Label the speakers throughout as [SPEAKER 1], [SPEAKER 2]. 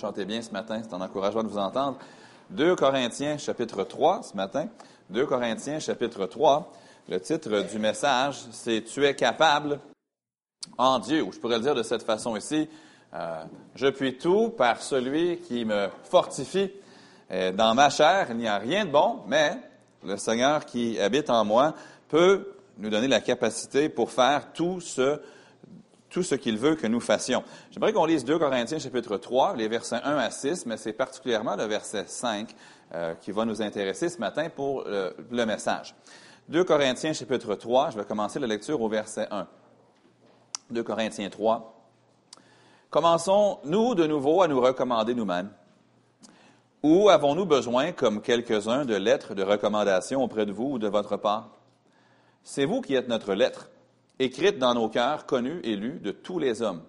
[SPEAKER 1] chantez bien ce matin, c'est un encouragement de vous entendre. 2 Corinthiens chapitre 3 ce matin. 2 Corinthiens chapitre 3. Le titre du message, c'est Tu es capable en Dieu, ou je pourrais le dire de cette façon ici, euh, je puis tout par celui qui me fortifie. Dans ma chair, il n'y a rien de bon, mais le Seigneur qui habite en moi peut nous donner la capacité pour faire tout ce tout ce qu'il veut que nous fassions. J'aimerais qu'on lise 2 Corinthiens chapitre 3, les versets 1 à 6, mais c'est particulièrement le verset 5 euh, qui va nous intéresser ce matin pour le, le, message. 2 Corinthiens chapitre 3, je vais commencer la lecture au verset 1. 2 Corinthiens 3. Commençons-nous de nouveau à nous recommander nous-mêmes. Ou avons-nous besoin, comme quelques-uns, de lettres de recommandation auprès de vous ou de votre part? C'est vous qui êtes notre lettre écrite dans nos cœurs, connue et lue de tous les hommes.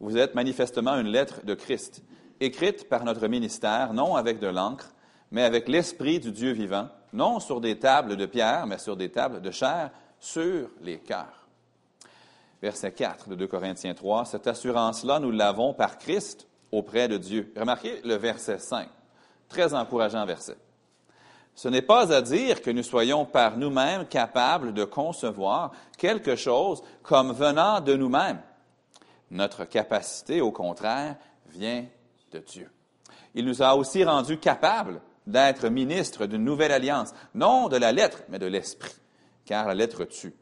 [SPEAKER 1] Vous êtes manifestement une lettre de Christ, écrite par notre ministère, non avec de l'encre, mais avec l'Esprit du Dieu vivant, non sur des tables de pierre, mais sur des tables de chair, sur les cœurs. Verset 4 de 2 Corinthiens 3, cette assurance-là, nous l'avons par Christ auprès de Dieu. Remarquez le verset 5, très encourageant verset. Ce n'est pas à dire que nous soyons par nous-mêmes capables de concevoir quelque chose comme venant de nous-mêmes. Notre capacité, au contraire, vient de Dieu. Il nous a aussi rendus capables d'être ministres d'une nouvelle alliance, non de la lettre, mais de l'esprit, car la lettre tue,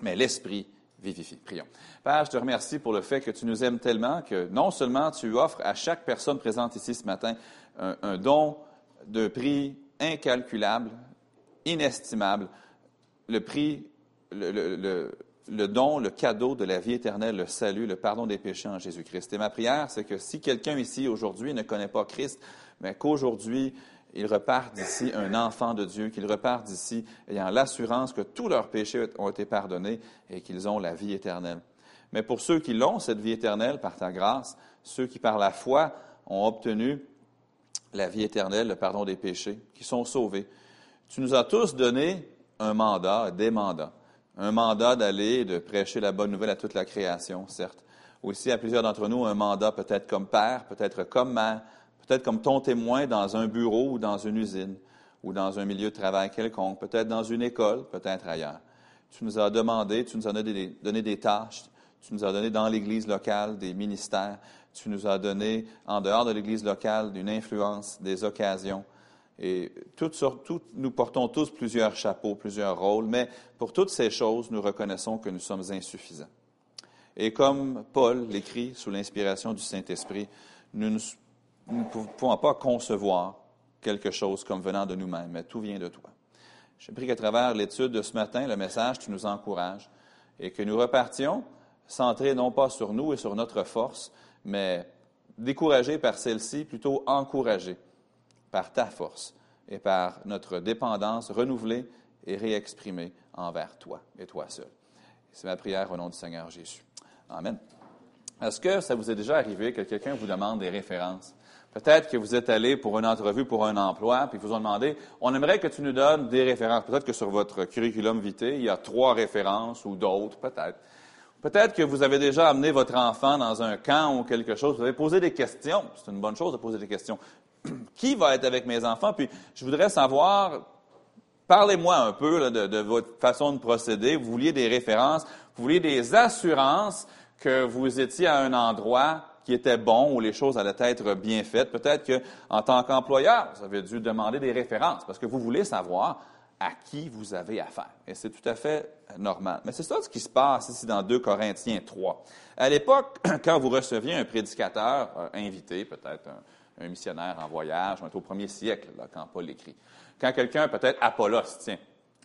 [SPEAKER 1] mais l'esprit vivifie. Prions. Père, je te remercie pour le fait que tu nous aimes tellement que non seulement tu offres à chaque personne présente ici ce matin un, don de prix incalculable, inestimable, le prix, le, don, le cadeau de la vie éternelle, le salut, le pardon des péchés en Jésus-Christ. Et ma prière, c'est que si quelqu'un ici aujourd'hui ne connaît pas Christ, mais qu'aujourd'hui, il repart d'ici un enfant de Dieu, qu'il repart d'ici ayant l'assurance que tous leurs péchés ont été pardonnés et qu'ils ont la vie éternelle. Mais pour ceux qui l'ont, cette vie éternelle, par ta grâce, ceux qui par la foi ont obtenu la vie éternelle, le pardon des péchés, qui sont sauvés. Tu nous as tous donné un mandat, des mandats. Un mandat d'aller de prêcher la bonne nouvelle à toute la création, certes. Aussi, à plusieurs d'entre nous, un mandat peut-être comme père, peut-être comme mère, peut-être comme ton témoin dans un bureau ou dans une usine ou dans un milieu de travail quelconque, peut-être dans une école, peut-être ailleurs. Tu nous as demandé, tu nous as donné des, donné des tâches, tu nous as donné dans l'Église locale des ministères, tu nous as donné, en dehors de l'Église locale, une influence, des occasions. Et nous portons tous plusieurs chapeaux, plusieurs rôles, mais pour toutes ces choses, nous reconnaissons que nous sommes insuffisants. Et comme Paul l'écrit sous l'inspiration du Saint-Esprit, nous ne pouvons pas concevoir quelque chose comme venant de nous-mêmes, mais tout vient de toi. J'ai pris qu'à travers l'étude de ce matin, le message, tu nous encourages et que nous repartions centrés non pas sur nous et sur notre force, mais découragé par celle-ci, plutôt encouragé par ta force et par notre dépendance renouvelée et réexprimée envers toi et toi seul. C'est ma prière au nom du Seigneur Jésus. Amen. Est-ce que ça vous est déjà arrivé que quelqu'un vous demande des références? Peut-être que vous êtes allé pour une entrevue, pour un emploi, puis vous ont demandé, on aimerait que tu nous donnes des références. Peut-être que sur votre curriculum vitae, il y a trois références ou d'autres, peut-être. Peut-être que vous avez déjà amené votre enfant dans un camp ou quelque chose. Vous avez posé des questions. C'est une bonne chose de poser des questions. Qui va être avec mes enfants? Puis je voudrais savoir, parlez-moi un peu de, votre façon de procéder. Vous vouliez des références, vous vouliez des assurances que vous étiez à un endroit qui était bon, où les choses allaient être bien faites. Peut-être que, en tant qu'employeur, vous avez dû demander des références parce que vous voulez savoir à qui vous avez affaire. Et c'est tout à fait normal. Mais c'est ça ce qui se passe ici dans 2 Corinthiens 3. À l'époque, quand vous receviez un prédicateur invité, peut-être un, missionnaire en voyage, on est au premier siècle, quand Paul écrit. Quand quelqu'un, peut-être Apollos, tiens,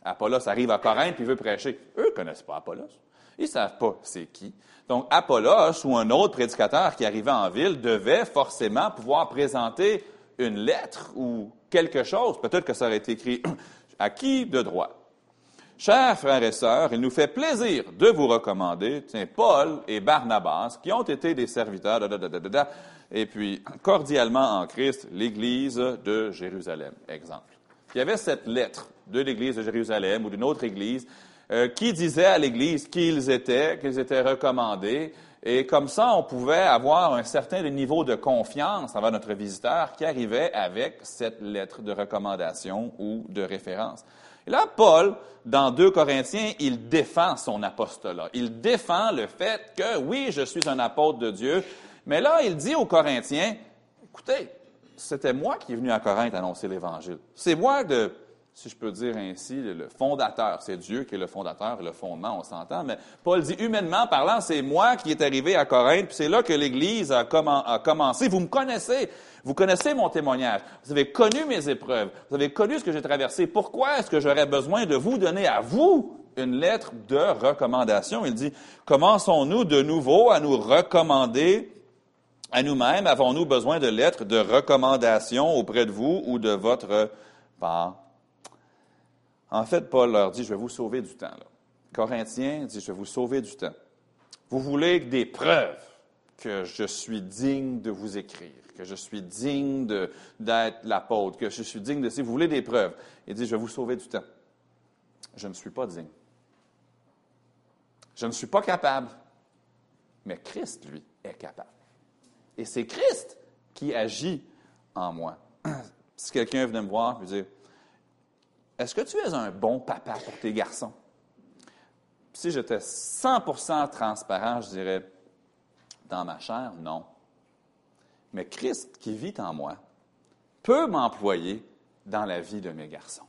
[SPEAKER 1] Apollos arrive à Corinthe et veut prêcher, eux ne connaissent pas Apollos. Ils ne savent pas c'est qui. Donc, Apollos ou un autre prédicateur qui arrivait en ville devait forcément pouvoir présenter une lettre ou quelque chose. Peut-être que ça aurait été écrit à qui de droit? Chers frères et sœurs, il nous fait plaisir de vous recommander tiens, Paul et Barnabas, qui ont été des serviteurs, et puis cordialement en Christ, l'Église de Jérusalem. Exemple. Il y avait cette lettre de l'Église de Jérusalem ou d'une autre Église euh, qui disait à l'Église qu'ils étaient, qu'ils étaient recommandés Et comme ça, on pouvait avoir un certain niveau de confiance envers notre visiteur qui arrivait avec cette lettre de recommandation ou de référence. Et là, Paul, dans 2 Corinthiens, il défend son apostolat. Il défend le fait que, oui, je suis un apôtre de Dieu, mais là, il dit aux Corinthiens, écoutez, c'était moi qui est venu à Corinthe annoncer l'Évangile. C'est moi de si je peux dire ainsi, le fondateur. C'est Dieu qui est le fondateur et le fondement, on s'entend. Mais Paul dit, humainement parlant, c'est moi qui est arrivé à Corinthe, puis c'est là que l'Église a, commencé. Vous me connaissez. Vous connaissez mon témoignage. Vous avez connu mes épreuves. Vous avez connu ce que j'ai traversé. Pourquoi est-ce que j'aurais besoin de vous donner à vous une lettre de recommandation? Il dit, commençons-nous de nouveau à nous recommander à nous-mêmes? Avons-nous besoin de lettres de recommandation auprès de vous ou de votre part? En fait, Paul leur dit, je vais vous sauver du temps. Corinthiens dit, je vais vous sauver du temps. Vous voulez des preuves que je suis digne de vous écrire, que je suis digne d'être l'apôtre, que je suis digne de... Si vous voulez des preuves, il dit, je vais vous sauver du temps. Je ne suis pas digne. Je ne suis pas capable. Mais Christ, lui, est capable. Et c'est Christ qui agit en moi. Si quelqu'un venait me voir et dire, est-ce que tu es un bon papa pour tes garçons? Si j'étais 100% transparent, je dirais, dans ma chair, non. Mais Christ qui vit en moi peut m'employer dans la vie de mes garçons.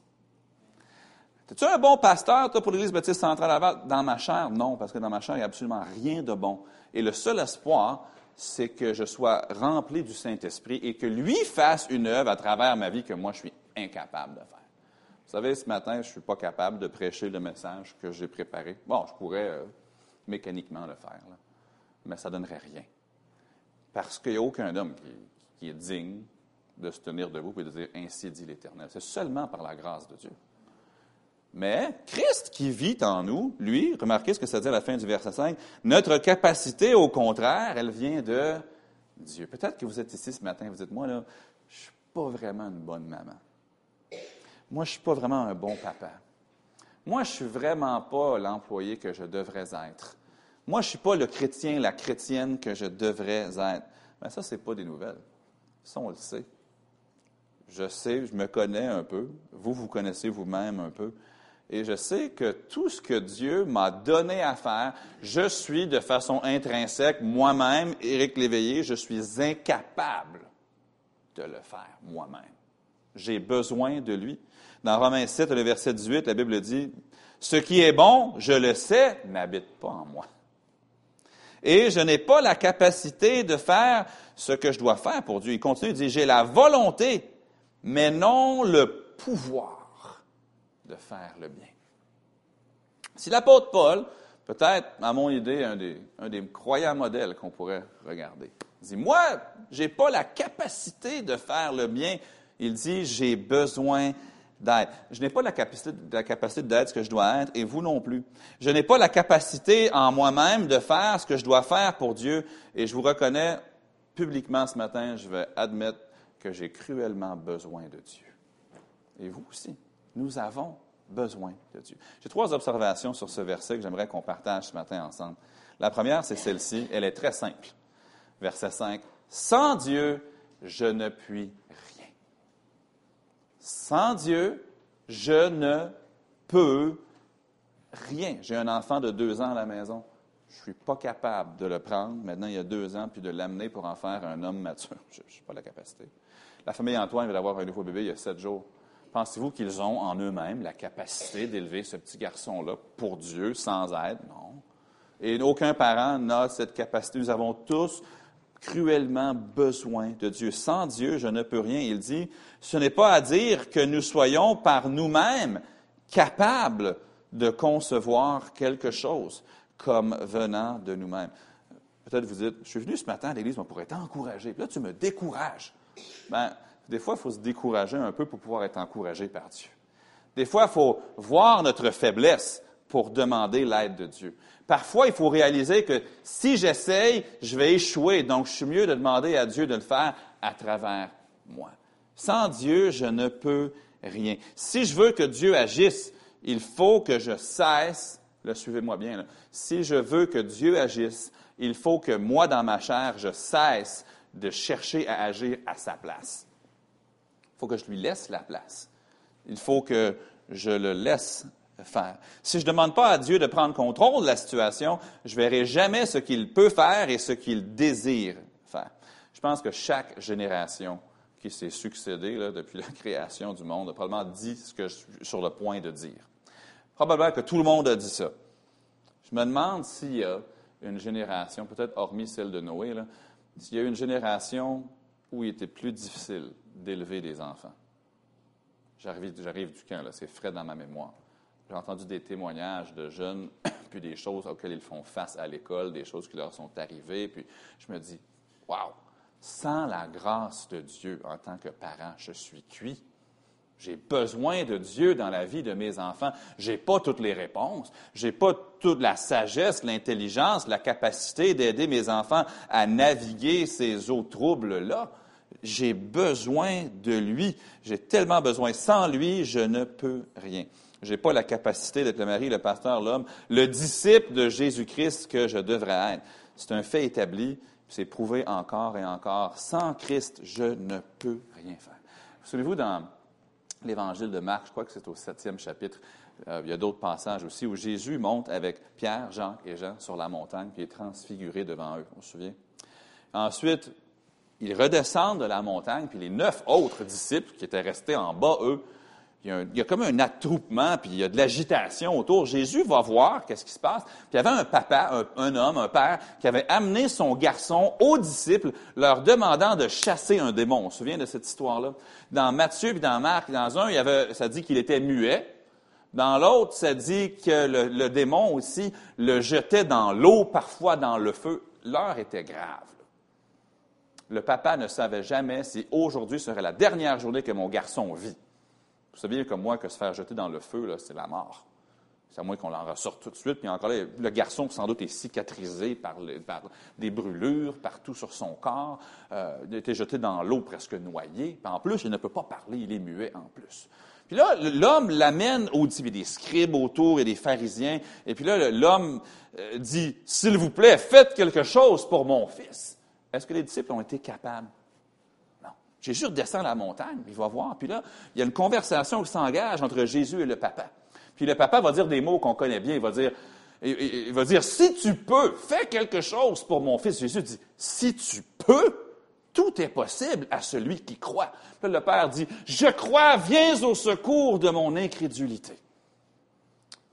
[SPEAKER 1] Es-tu un bon pasteur, pour l'Église baptiste centrale Laval? Dans ma chair, non, parce que dans ma chair, il n'y a absolument rien de bon. Et le seul espoir, c'est que je sois rempli du Saint-Esprit et que lui fasse une œuvre à travers ma vie que moi, je suis incapable de faire. Savez, ce matin, je ne suis pas capable de prêcher le message que j'ai préparé. Bon, je pourrais euh, mécaniquement le faire, mais ça ne donnerait rien. Parce qu'il n'y a aucun homme qui, est digne de se tenir debout et de dire Ainsi dit l'Éternel. C'est seulement par la grâce de Dieu. Mais Christ qui vit en nous, lui, remarquez ce que ça dit à la fin du verset 5, notre capacité, au contraire, elle vient de Dieu. Peut-être que vous êtes ici ce matin, vous dites, moi, là, je ne suis pas vraiment une bonne maman moi, je ne suis pas vraiment un bon papa. Moi, je ne suis vraiment pas l'employé que je devrais être. Moi, je ne suis pas le chrétien, la chrétienne que je devrais être. Mais ça, ce n'est pas des nouvelles. Ça, on le sait. Je sais, je me connais un peu. Vous, vous connaissez vous-même un peu. Et je sais que tout ce que Dieu m'a donné à faire, je suis de façon intrinsèque, moi-même, Éric Léveillé, je suis incapable de le faire moi-même. J'ai besoin de lui. Dans Romains 7, le verset 18, la Bible dit, Ce qui est bon, je le sais, n'habite pas en moi. Et je n'ai pas la capacité de faire ce que je dois faire pour Dieu. Il continue, il dit, j'ai la volonté, mais non le pouvoir de faire le bien. Si l'apôtre Paul, peut-être, à mon idée, un des, un des croyants modèles qu'on pourrait regarder, dit, moi, je n'ai pas la capacité de faire le bien. Il dit, j'ai besoin je n'ai pas la capacité, la d'être ce que je dois être, et vous non plus. Je n'ai pas la capacité en moi-même de faire ce que je dois faire pour Dieu, et je vous reconnais publiquement ce matin, je vais admettre que j'ai cruellement besoin de Dieu. Et vous aussi, nous avons besoin de Dieu. J'ai trois observations sur ce verset que j'aimerais qu'on partage ce matin ensemble. La première, c'est celle-ci, elle est très simple. Verset 5. Sans Dieu, je ne puis sans Dieu, je ne peux rien. J'ai un enfant de deux ans à la maison. Je ne suis pas capable de le prendre maintenant, il y a deux ans, puis de l'amener pour en faire un homme mature. Je n'ai pas la capacité. La famille Antoine va avoir un nouveau bébé il y a sept jours. Pensez-vous qu'ils ont en eux-mêmes la capacité d'élever ce petit garçon-là pour Dieu sans aide? Non. Et aucun parent n'a cette capacité. Nous avons tous cruellement besoin de Dieu. Sans Dieu, je ne peux rien. Il dit, ce n'est pas à dire que nous soyons par nous-mêmes capables de concevoir quelque chose comme venant de nous-mêmes. Peut-être vous dites, je suis venu ce matin à l'église pour être encouragé. là, tu me décourages. Ben, des fois, il faut se décourager un peu pour pouvoir être encouragé par Dieu. Des fois, il faut voir notre faiblesse pour demander l'aide de Dieu. Parfois, il faut réaliser que si j'essaye, je vais échouer. Donc, je suis mieux de demander à Dieu de le faire à travers moi. Sans Dieu, je ne peux rien. Si je veux que Dieu agisse, il faut que je cesse, le suivez-moi bien, si je veux que Dieu agisse, Il faut que moi, dans ma chair, je cesse de chercher à agir à sa place. Il faut que je lui laisse la place. Il faut que je le laisse faire. Si je ne demande pas à Dieu de prendre contrôle de la situation, je ne verrai jamais ce qu'il peut faire et ce qu'il désire faire. Je pense que chaque génération qui s'est succédée depuis la création du monde a probablement dit ce que je suis sur le point de dire. Probablement que tout le monde a dit ça. Je me demande s'il y a une génération, peut-être hormis celle de Noé, s'il y a une génération où il était plus difficile d'élever des enfants. J'arrive, j'arrive du camp, c'est frais dans ma mémoire. J'ai entendu des témoignages de jeunes, puis des choses auxquelles ils font face à l'école, des choses qui leur sont arrivées, puis je me dis, waouh, sans la grâce de Dieu en tant que parent, je suis cuit. J'ai besoin de Dieu dans la vie de mes enfants. Je n'ai pas toutes les réponses. Je n'ai pas toute la sagesse, l'intelligence, la capacité d'aider mes enfants à naviguer ces eaux troubles-là. J'ai besoin de lui. J'ai tellement besoin. Sans lui, je ne peux rien. Je n'ai pas la capacité d'être le mari, le pasteur, l'homme, le disciple de Jésus-Christ que je devrais être. C'est un fait établi, c'est prouvé encore et encore. Sans Christ, je ne peux rien faire. Souvenez-vous, dans l'évangile de Marc, je crois que c'est au septième chapitre, euh, il y a d'autres passages aussi, où Jésus monte avec Pierre, Jean et Jean sur la montagne, puis est transfiguré devant eux, on se souvient. Ensuite, ils redescendent de la montagne, puis les neuf autres disciples qui étaient restés en bas, eux, il y, a comme un attroupement, puis il y a de l'agitation autour. Jésus va voir qu'est-ce qui se passe. Puis il y avait un papa, un, homme, un père, qui avait amené son garçon aux disciples, leur demandant de chasser un démon. On se souvient de cette histoire-là? Dans Matthieu puis dans Marc, dans un, il avait, ça dit qu'il était muet. Dans l'autre, ça dit que le démon aussi le jetait dans l'eau, parfois dans le feu. L'heure était grave. Le papa ne savait jamais si aujourd'hui serait la dernière journée que mon garçon vit. Vous savez comme moi que se faire jeter dans le feu, c'est la mort. C'est à moins qu'on l'en ressorte tout de suite. Puis encore le garçon, sans doute, est cicatrisé par, des brûlures partout sur son corps. Euh, il a été jeté dans l'eau presque noyé. Puis en plus, il ne peut pas parler, il est muet en plus. Puis là, l'homme l'amène au il y a des scribes autour et des pharisiens. Et puis là, l'homme euh, dit, s'il vous plaît, faites quelque chose pour mon fils. Est-ce que les disciples ont été capables? Jésus redescend la montagne, il va voir, puis là, il y a une conversation qui s'engage entre Jésus et le papa. Puis le papa va dire des mots qu'on connaît bien, il va dire, il va dire, si tu peux, fais quelque chose pour mon fils. Jésus dit, si tu peux, tout est possible à celui qui croit. Puis le père dit, je crois, viens au secours de mon incrédulité.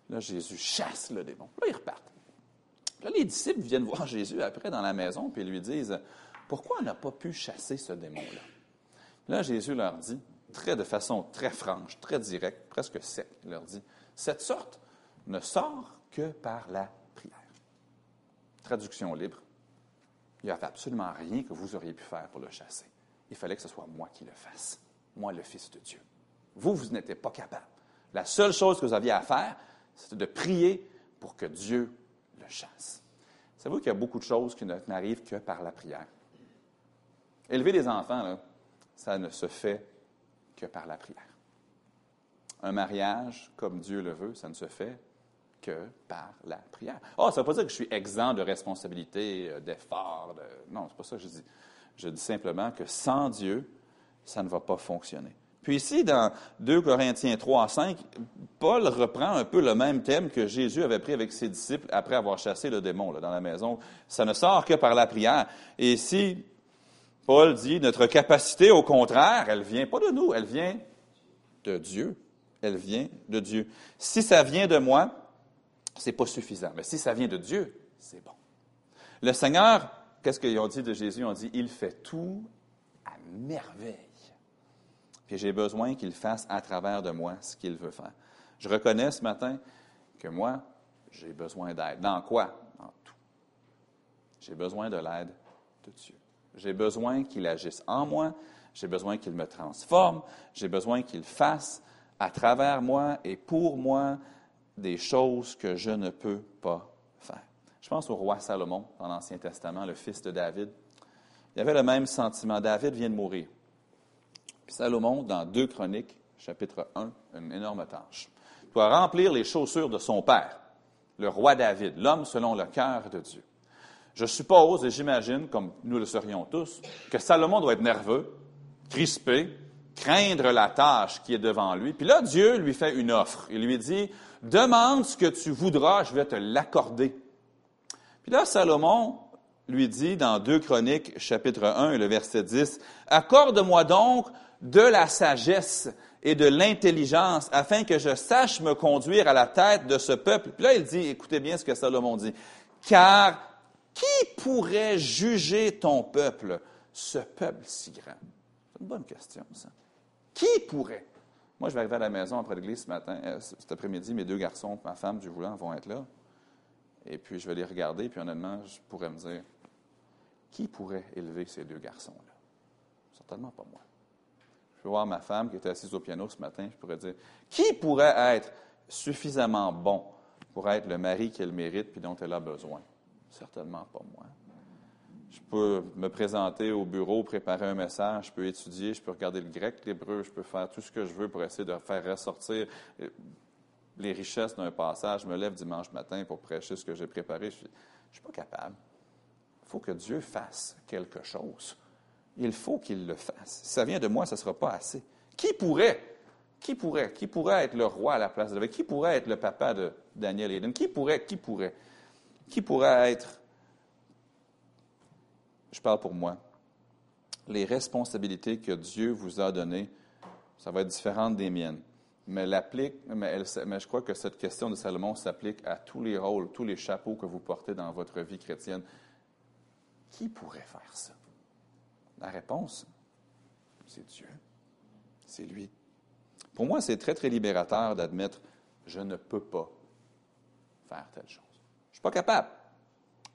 [SPEAKER 1] Là, Jésus chasse le démon. Là, ils repartent. Là, les disciples viennent voir Jésus après dans la maison, puis lui disent, pourquoi on n'a pas pu chasser ce démon-là? Là, Jésus leur dit, de façon très franche, très directe, presque sec, il leur dit, cette sorte ne sort que par la prière. Traduction libre. Il n'y avait absolument rien que vous auriez pu faire pour le chasser. Il fallait que ce soit moi qui le fasse, moi le Fils de Dieu. Vous, vous n'étiez pas capable. La seule chose que vous aviez à faire, c'était de prier pour que Dieu le chasse. Savez-vous qu'il y a beaucoup de choses qui n'arrivent que par la prière? Élever des enfants, là, ça ne se fait que par la prière. Un mariage, comme Dieu le veut, ça ne se fait que par la prière. Oh, ça ne veut pas dire que je suis exempt de responsabilité, euh, d'effort. De... Non, c'est pas ça que je dis. Je dis simplement que sans Dieu, ça ne va pas fonctionner. Puis ici, dans 2 Corinthiens 3 à 5, Paul reprend un peu le même thème que Jésus avait pris avec ses disciples après avoir chassé le démon dans la maison. Ça ne sort que par la prière. Et ici, Paul dit, notre capacité, au contraire, elle vient pas de nous, elle vient de Dieu. Elle vient de Dieu. Si ça vient de moi, c'est pas suffisant. Mais si ça vient de Dieu, c'est bon. Le Seigneur, qu'est-ce qu'ils ont dit de Jésus? Ils ont dit, il fait tout à merveille. Puis j'ai besoin qu'il fasse à travers de moi ce qu'il veut faire. Je reconnais ce matin que moi, j'ai besoin d'aide. Dans quoi? Dans tout. J'ai besoin de l'aide de Dieu. J'ai besoin qu'il agisse en moi, j'ai besoin qu'il me transforme, j'ai besoin qu'il fasse à travers moi et pour moi des choses que je ne peux pas faire. Je pense au roi Salomon dans l'Ancien Testament, le fils de David. Il avait le même sentiment. David vient de mourir. Salomon, dans 2 Chroniques, chapitre 1, une énorme tâche. Il doit remplir les chaussures de son père, le roi David, l'homme selon le cœur de Dieu. Je suppose et j'imagine, comme nous le serions tous, que Salomon doit être nerveux, crispé, craindre la tâche qui est devant lui. Puis là, Dieu lui fait une offre. Il lui dit, demande ce que tu voudras, je vais te l'accorder. Puis là, Salomon lui dit dans 2 Chroniques, chapitre 1, le verset 10, Accorde-moi donc de la sagesse et de l'intelligence afin que je sache me conduire à la tête de ce peuple. Puis là, il dit, écoutez bien ce que Salomon dit, car qui pourrait juger ton peuple, ce peuple si grand? C'est une bonne question, ça. Qui pourrait? Moi, je vais arriver à la maison après l'église ce matin, euh, cet après-midi, mes deux garçons, ma femme, du voulant, vont être là. Et puis, je vais les regarder, puis honnêtement, je pourrais me dire, qui pourrait élever ces deux garçons-là? Certainement pas moi. Je vais voir ma femme qui était assise au piano ce matin, je pourrais dire, qui pourrait être suffisamment bon pour être le mari qu'elle mérite puis dont elle a besoin? Certainement pas moi. Je peux me présenter au bureau, préparer un message, je peux étudier, je peux regarder le grec, l'hébreu, je peux faire tout ce que je veux pour essayer de faire ressortir euh, les richesses d'un passage. Je me lève dimanche matin pour prêcher ce que j'ai préparé. Je ne suis pas capable. Il faut que Dieu fasse quelque chose. Il faut qu'il le fasse. Si ça vient de moi, ce ne sera pas assez. Qui pourrait, qui pourrait, qui pourrait être le roi à la place de? Qui pourrait être le papa de Daniel Eden? Qui pourrait, qui pourrait? Qui pourrait être je parle pour moi, les responsabilités que Dieu vous a données, ça va être différent des miennes. Mais, mais, mais je crois que cette question de Salomon s'applique à tous les rôles, tous les chapeaux que vous portez dans votre vie chrétienne. Qui pourrait faire ça? La réponse, c'est Dieu. C'est lui. Pour moi, c'est très, très libérateur d'admettre, je ne peux pas faire telle chose. Je ne suis pas capable.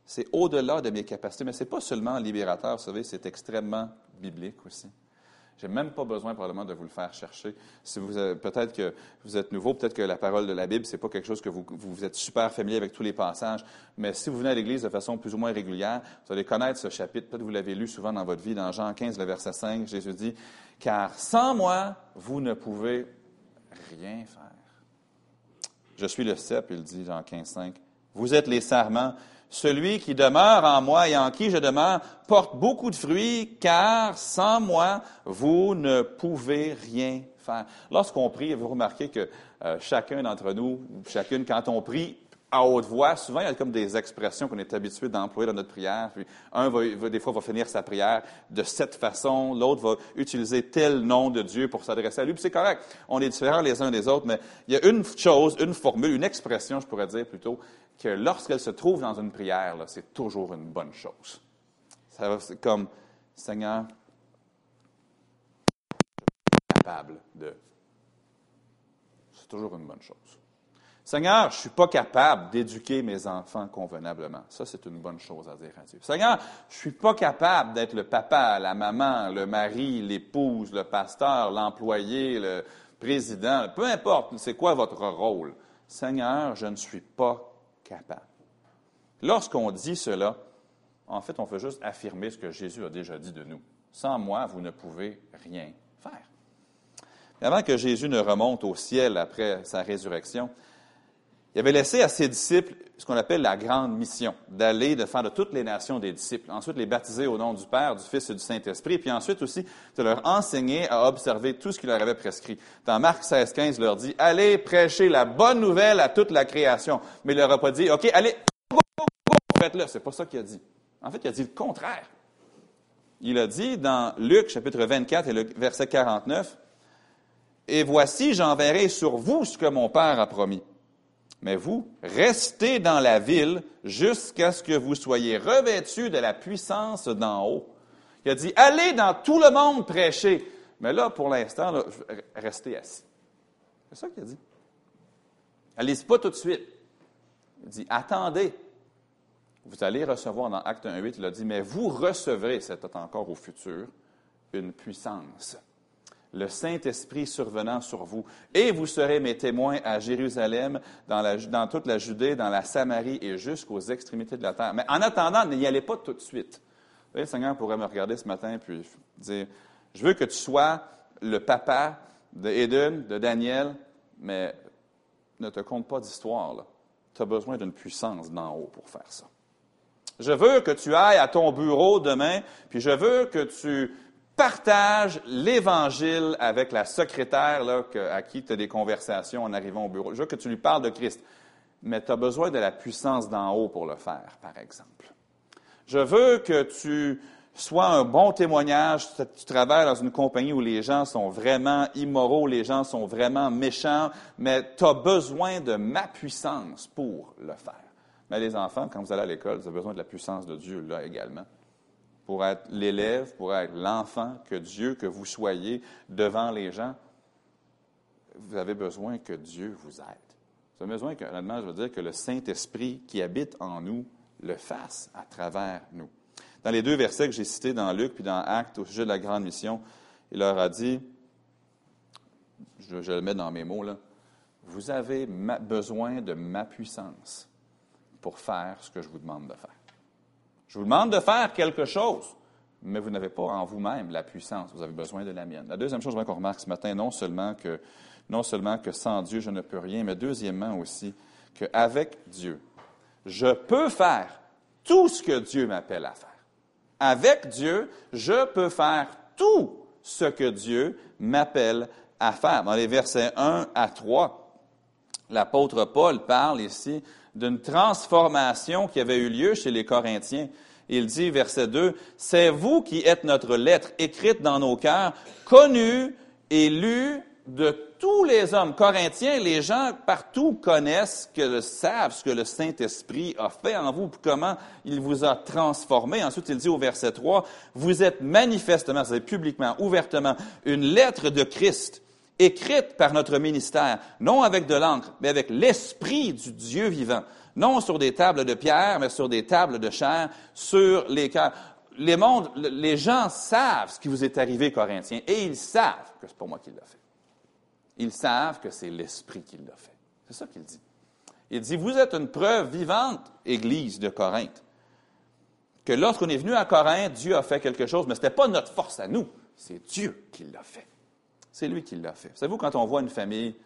[SPEAKER 1] C'est au-delà de mes capacités, mais ce n'est pas seulement libérateur, vous savez, c'est extrêmement biblique aussi. Je n'ai même pas besoin probablement de vous le faire chercher. Si vous peut-être que vous êtes nouveau, peut-être que la parole de la Bible, ce n'est pas quelque chose que vous, vous êtes super familier avec tous les passages, mais si vous venez à l'Église de façon plus ou moins régulière, vous allez connaître ce chapitre. Peut-être que vous l'avez lu souvent dans votre vie, dans Jean 15, le verset 5, Jésus dit, Car sans moi, vous ne pouvez rien faire. Je suis le cep, il dit, Jean 15, 5. Vous êtes les serments. Celui qui demeure en moi et en qui je demeure porte beaucoup de fruits, car sans moi, vous ne pouvez rien faire. Lorsqu'on prie, vous remarquez que euh, chacun d'entre nous, chacune, quand on prie à haute voix, souvent il y a comme des expressions qu'on est habitué d'employer dans notre prière. Puis un va, des fois va finir sa prière de cette façon, l'autre va utiliser tel nom de Dieu pour s'adresser à lui. Puis c'est correct, on est différents les uns des autres, mais il y a une chose, une formule, une expression, je pourrais dire plutôt, que lorsqu'elle se trouve dans une prière, c'est toujours une bonne chose. C'est comme, Seigneur, capable de. C'est toujours une bonne chose. Seigneur, je ne suis pas capable d'éduquer mes enfants convenablement. Ça, c'est une bonne chose à dire à Dieu. Seigneur, je ne suis pas capable d'être le papa, la maman, le mari, l'épouse, le pasteur, l'employé, le président, peu importe, c'est quoi votre rôle? Seigneur, je ne suis pas capable. Lorsqu'on dit cela, en fait, on veut juste affirmer ce que Jésus a déjà dit de nous. Sans moi, vous ne pouvez rien faire. avant que Jésus ne remonte au ciel après sa résurrection, il avait laissé à ses disciples ce qu'on appelle la grande mission, d'aller, de faire de toutes les nations des disciples, ensuite les baptiser au nom du Père, du Fils et du Saint-Esprit, puis ensuite aussi de leur enseigner à observer tout ce qu'il leur avait prescrit. Dans Marc 16, 15, il leur dit, allez prêcher la bonne nouvelle à toute la création. Mais il leur a pas dit, OK, allez, faites-le. C'est pas ça qu'il a dit. En fait, il a dit le contraire. Il a dit dans Luc chapitre 24 et le verset 49, Et voici, j'enverrai sur vous ce que mon Père a promis. Mais vous, restez dans la ville jusqu'à ce que vous soyez revêtus de la puissance d'en haut. Il a dit, allez dans tout le monde prêcher. Mais là, pour l'instant, restez assis. C'est ça qu'il a dit. Allez-y pas tout de suite. Il dit, attendez. Vous allez recevoir dans Acte 1.8, il a dit, mais vous recevrez, c'est encore au futur, une puissance le Saint-Esprit survenant sur vous. Et vous serez mes témoins à Jérusalem, dans, toute la Judée, dans la Samarie et jusqu'aux extrémités de la terre. Mais en attendant, n'y allez pas tout de suite. le Seigneur pourrait me regarder ce matin et dire, je veux que tu sois le papa de Eden, de Daniel, mais ne te compte pas d'histoire. Tu as besoin d'une puissance d'en haut pour faire ça. Je veux que tu ailles à ton bureau demain, puis je veux que tu partages l'Évangile avec la secrétaire là, à qui tu as des conversations en arrivant au bureau. Je veux que tu lui parles de Christ. Mais tu as besoin de la puissance d'en haut pour le faire, par exemple. Je veux que tu sois un bon témoignage. Tu travailles dans une compagnie où les gens sont vraiment immoraux, les gens sont vraiment méchants, mais tu as besoin de ma puissance pour le faire. Mais les enfants, quand vous allez à l'école, vous avez besoin de la puissance de Dieu là également. Pour être l'élève, pour être l'enfant que Dieu, que vous soyez devant les gens, vous avez besoin que Dieu vous aide. Vous avez besoin que, je veux dire, que le Saint-Esprit qui habite en nous le fasse à travers nous. Dans les deux versets que j'ai cités dans Luc puis dans Actes au sujet de la grande mission, il leur a dit, je, je le mets dans mes mots là, vous avez besoin de ma puissance pour faire ce que je vous demande de faire. Je vous demande de faire quelque chose, mais vous n'avez pas en vous-même la puissance, vous avez besoin de la mienne. La deuxième chose qu'on remarque ce matin, non seulement que, sans Dieu je ne peux rien, mais deuxièmement aussi qu'avec Dieu, je peux faire tout ce que Dieu m'appelle à faire. Avec Dieu, je peux faire tout ce que Dieu m'appelle à faire. Dans les versets 1 à 3, l'apôtre Paul parle ici d'une transformation qui avait eu lieu chez les Corinthiens. Il dit, verset 2, C'est vous qui êtes notre lettre écrite dans nos cœurs, connue et lue de tous les hommes. Corinthiens, les gens partout connaissent, que savent ce que le Saint-Esprit a fait en vous, comment il vous a transformé. Ensuite, il dit au verset 3, Vous êtes manifestement, êtes publiquement, ouvertement, une lettre de Christ écrite par notre ministère, non avec de l'encre, mais avec l'Esprit du Dieu vivant, non sur des tables de pierre, mais sur des tables de chair, sur les cœurs. Les, mondes, les gens savent ce qui vous est arrivé, Corinthiens, et ils savent que c'est pas moi qui l'ai fait. Ils savent que c'est l'Esprit qui l'a fait. C'est ça qu'il dit. Il dit, vous êtes une preuve vivante, Église de Corinthe, que lorsqu'on est venu à Corinthe, Dieu a fait quelque chose, mais ce n'était pas notre force à nous, c'est Dieu qui l'a fait. C'est lui qui l'a fait. Savez-vous, quand on voit une famille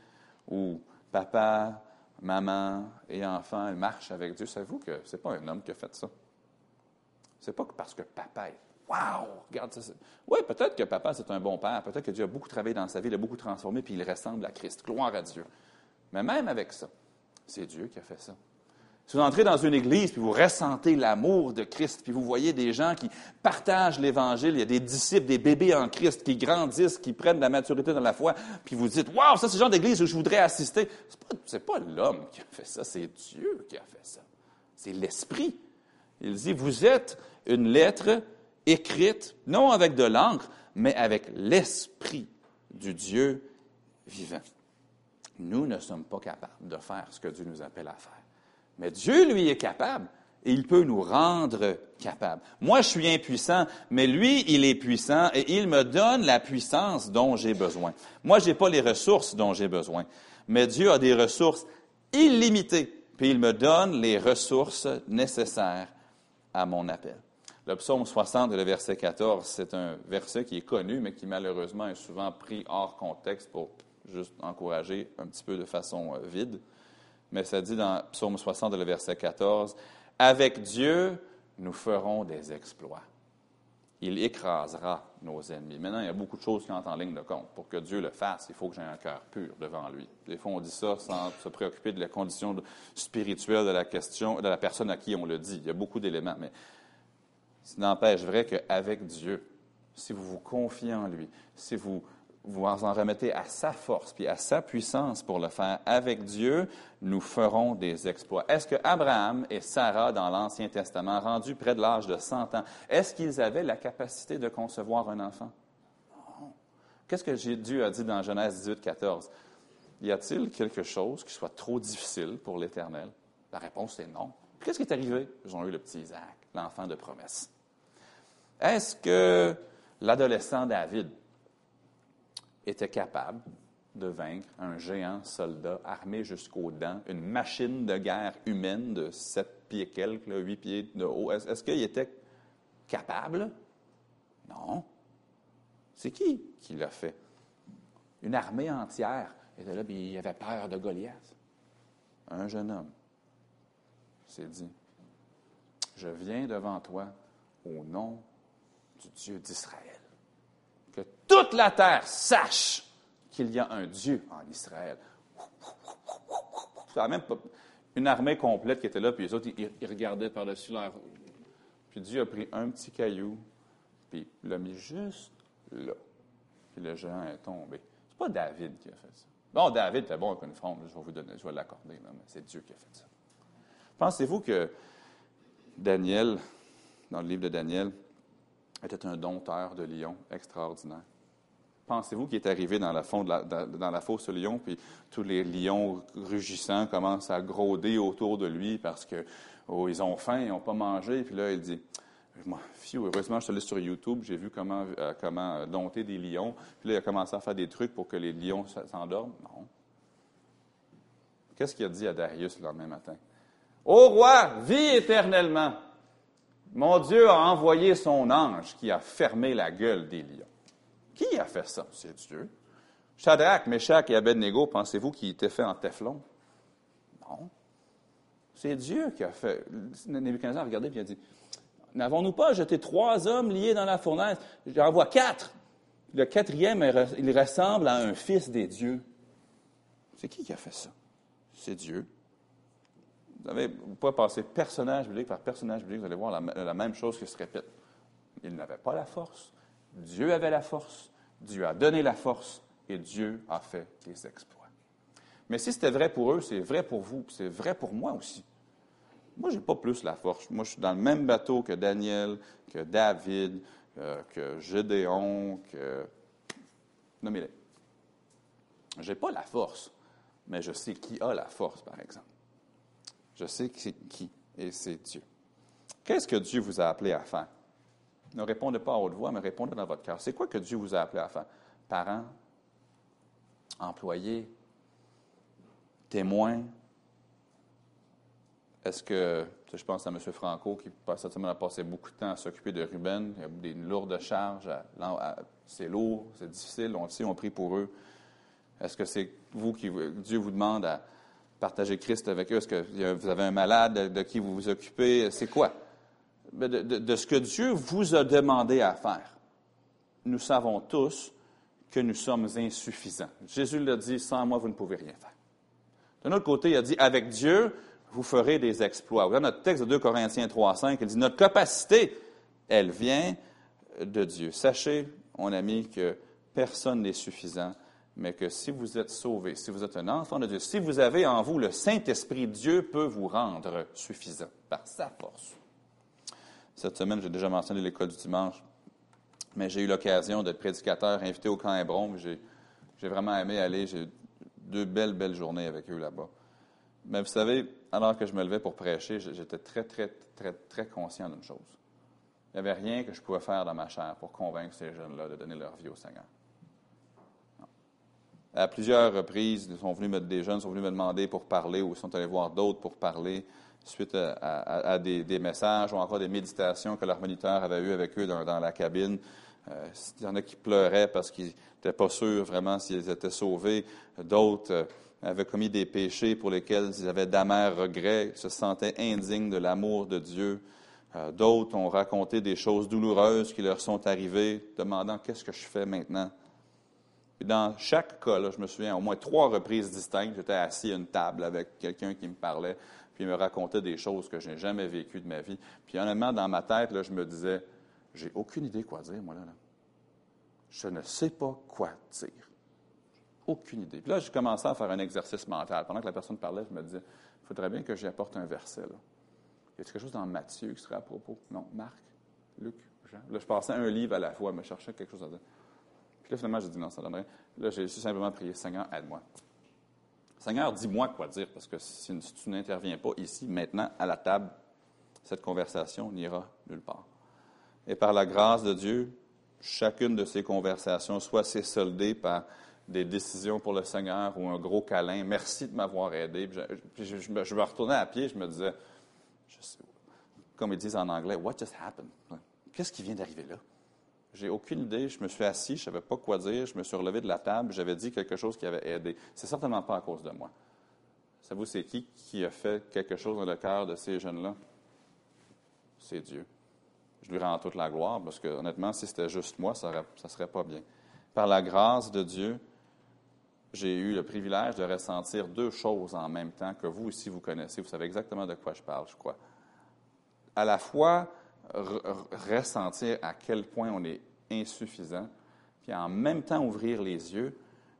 [SPEAKER 1] où papa, maman et enfants marchent avec Dieu, savez-vous que ce n'est pas un homme qui a fait ça? Ce n'est pas parce que papa est Wow! Regarde ça. Oui, peut-être que papa, c'est un bon père. Peut-être que Dieu a beaucoup travaillé dans sa vie, il a beaucoup transformé, puis il ressemble à Christ. Gloire à Dieu. Mais même avec ça, c'est Dieu qui a fait ça. Si vous entrez dans une église, puis vous ressentez l'amour de Christ, puis vous voyez des gens qui partagent l'Évangile, il y a des disciples, des bébés en Christ qui grandissent, qui prennent de la maturité dans la foi, puis vous dites, Waouh, ça c'est le genre d'église où je voudrais assister. Ce n'est pas, pas l'homme qui a fait ça, c'est Dieu qui a fait ça. C'est l'Esprit. Il dit, vous êtes une lettre écrite, non avec de l'encre, mais avec l'Esprit du Dieu vivant. Nous ne sommes pas capables de faire ce que Dieu nous appelle à faire. Mais Dieu, lui, est capable et il peut nous rendre capables. Moi, je suis impuissant, mais lui, il est puissant et il me donne la puissance dont j'ai besoin. Moi, je n'ai pas les ressources dont j'ai besoin, mais Dieu a des ressources illimitées, puis il me donne les ressources nécessaires à mon appel. Le psaume 60, le verset 14, c'est un verset qui est connu, mais qui malheureusement est souvent pris hors contexte pour juste encourager un petit peu de façon euh, vide mais ça dit dans Psaume 60, le verset 14, Avec Dieu, nous ferons des exploits. Il écrasera nos ennemis. Maintenant, il y a beaucoup de choses qui entrent en ligne de compte. Pour que Dieu le fasse, il faut que j'ai un cœur pur devant lui. Des fois, on dit ça sans se préoccuper de la condition spirituelle de la question, de la personne à qui on le dit. Il y a beaucoup d'éléments, mais ça n'empêche vrai qu'avec Dieu, si vous vous confiez en lui, si vous vous en remettez à sa force puis à sa puissance pour le faire avec Dieu, nous ferons des exploits. Est-ce que Abraham et Sarah, dans l'Ancien Testament, rendus près de l'âge de 100 ans, est-ce qu'ils avaient la capacité de concevoir un enfant? Non. Qu'est-ce que Dieu a dit dans Genèse 18, 14? Y a-t-il quelque chose qui soit trop difficile pour l'Éternel? La réponse est non. Qu'est-ce qui est arrivé? Ils ont eu le petit Isaac, l'enfant de promesse. Est-ce que l'adolescent David, était capable de vaincre un géant soldat armé jusqu'aux dents, une machine de guerre humaine de sept pieds quelques, huit pieds de haut. Est-ce qu'il était capable? Non. C'est qui qui l'a fait? Une armée entière était là, puis il avait peur de Goliath. Un jeune homme s'est dit, Je viens devant toi au nom du Dieu d'Israël. Toute la terre sache qu'il y a un Dieu en Israël. Ça même pas une armée complète qui était là, puis les autres, ils, regardaient par-dessus leur. Puis Dieu a pris un petit caillou, puis l'a mis juste là. Puis le géant est tombé. C'est pas David qui a fait ça. Bon, David était bon avec une fronde, je vais vous donner, je vais l'accorder, mais c'est Dieu qui a fait ça. Pensez-vous que Daniel, dans le livre de Daniel, était un dompteur de lions extraordinaire? Pensez-vous qu'il est arrivé dans la, de fosse lion, puis tous les lions rugissants commencent à gronder autour de lui parce que oh, ils ont faim, ils n'ont pas mangé, puis là, il dit moi, heureusement, je suis allé sur YouTube, j'ai vu comment, euh, comment dompter des lions. Puis là, il a commencé à faire des trucs pour que les lions s'endorment. Non. Qu'est-ce qu'il a dit à Darius le lendemain matin? Ô roi, vis éternellement. Mon Dieu a envoyé son ange qui a fermé la gueule des lions. Qui a fait ça? C'est Dieu. Shadrach, Meshach et Abednego, pensez-vous qu'ils étaient faits en Teflon? Non. C'est Dieu qui a fait. Nebuchadnezzar a regardé et a dit N'avons-nous pas jeté trois hommes liés dans la fournaise? J'en vois quatre. Le quatrième, il ressemble à un fils des dieux. C'est qui qui a fait ça? C'est Dieu. Vous ne pouvez pas passer personnage biblique par personnage biblique, vous allez voir la, la même chose qui se répète. Il n'avait pas la force. Dieu avait la force. Dieu a donné la force et Dieu a fait des exploits. Mais si c'était vrai pour eux, c'est vrai pour vous, c'est vrai pour moi aussi. Moi, je n'ai pas plus la force. Moi, je suis dans le même bateau que Daniel, que David, euh, que Gédéon, que. Nommez-les. Je n'ai pas la force, mais je sais qui a la force, par exemple. Je sais qui, et c'est Dieu. Qu'est-ce que Dieu vous a appelé à faire? Ne répondez pas à haute voix, mais répondez dans votre cœur. C'est quoi que Dieu vous a appelé à faire? Parents, employés, témoins. Est-ce que, je pense à M. Franco qui semaine a passé beaucoup de temps à s'occuper de Ruben, il y a des lourdes charges, c'est lourd, c'est difficile, on le sait, on prie pour eux. Est-ce que c'est vous qui, Dieu vous demande à partager Christ avec eux? Est-ce que vous avez un malade de qui vous vous occupez? C'est quoi? De, ce que Dieu vous a demandé à faire. Nous savons tous que nous sommes insuffisants. Jésus l'a dit, sans moi, vous ne pouvez rien faire. D'un autre côté, il a dit, avec Dieu, vous ferez des exploits. Dans notre texte de 2 Corinthiens 3, 5, il dit, notre capacité, elle vient de Dieu. Sachez, mon ami, que personne n'est suffisant, mais que si vous êtes sauvé, si vous êtes un enfant de Dieu, si vous avez en vous le Saint-Esprit, Dieu peut vous rendre suffisant par sa force. Cette semaine, j'ai déjà mentionné l'école du dimanche, mais j'ai eu l'occasion d'être prédicateur, invité au camp Hébron. J'ai, vraiment aimé aller. J'ai deux belles, belles journées avec eux là-bas. Mais vous savez, alors que je me levais pour prêcher, j'étais très, très, très, très conscient d'une chose. Il n'y avait rien que je pouvais faire dans ma chair pour convaincre ces jeunes-là de donner leur vie au Seigneur. À plusieurs reprises, ils sont venus me, des jeunes sont venus me demander pour parler ou ils sont allés voir d'autres pour parler suite à, des, messages ou encore des méditations que leur moniteur avait eues avec eux dans, la cabine. Euh, il y en a qui pleuraient parce qu'ils n'étaient pas sûrs vraiment s'ils étaient sauvés. D'autres euh, avaient commis des péchés pour lesquels ils avaient d'amers regrets, se sentaient indignes de l'amour de Dieu. Euh, d'autres ont raconté des choses douloureuses qui leur sont arrivées, demandant qu'est-ce que je fais maintenant. Dans chaque cas, je me souviens, au moins trois reprises distinctes, j'étais assis à une table avec quelqu'un qui me parlait puis il me racontait des choses que je n'ai jamais vécues de ma vie. Puis honnêtement, dans ma tête, là, je me disais, j'ai aucune idée quoi dire, moi, là. Je ne sais pas quoi dire. Aucune idée. Puis là, j'ai commencé à faire un exercice mental. Pendant que la personne parlait, je me disais, il faudrait bien que j'y apporte un verset, là. Y a quelque chose dans Matthieu qui serait à propos? Non, Marc, Luc, Jean? Là, je passais un livre à la fois, me cherchais quelque chose à dire. Puis là, finalement, j'ai dit non, ça donnerait. Là, j'ai simplement prié, Seigneur, aide-moi. Seigneur, dis-moi quoi dire, parce que si, tu n'interviens pas ici, maintenant, à la table, cette conversation n'ira nulle part. Et par la grâce de Dieu, chacune de ces conversations, soit c'est soldé par des décisions pour le Seigneur ou un gros câlin, merci de m'avoir aidé. Puis je, me, retournais à pied, je me disais, comme ils disent en anglais, What just happened? Qu'est-ce qui vient d'arriver là? J'ai aucune idée. Je me suis assis, je ne savais pas quoi dire. Je me suis relevé de la table, j'avais dit quelque chose qui avait aidé. C'est certainement pas à cause de moi. Savez-vous, c'est qui qui a fait quelque chose dans le cœur de ces jeunes-là? c'est Dieu. Je lui rends toute la gloire parce que, honnêtement, si c'était juste moi, ça ne serait pas bien. Par la grâce de Dieu, j'ai eu le privilège de ressentir deux choses en même temps que vous aussi vous connaissez. Vous savez exactement de quoi je parle, je crois. À la fois, ressentir à quel point on est insuffisant, puis en même temps ouvrir les yeux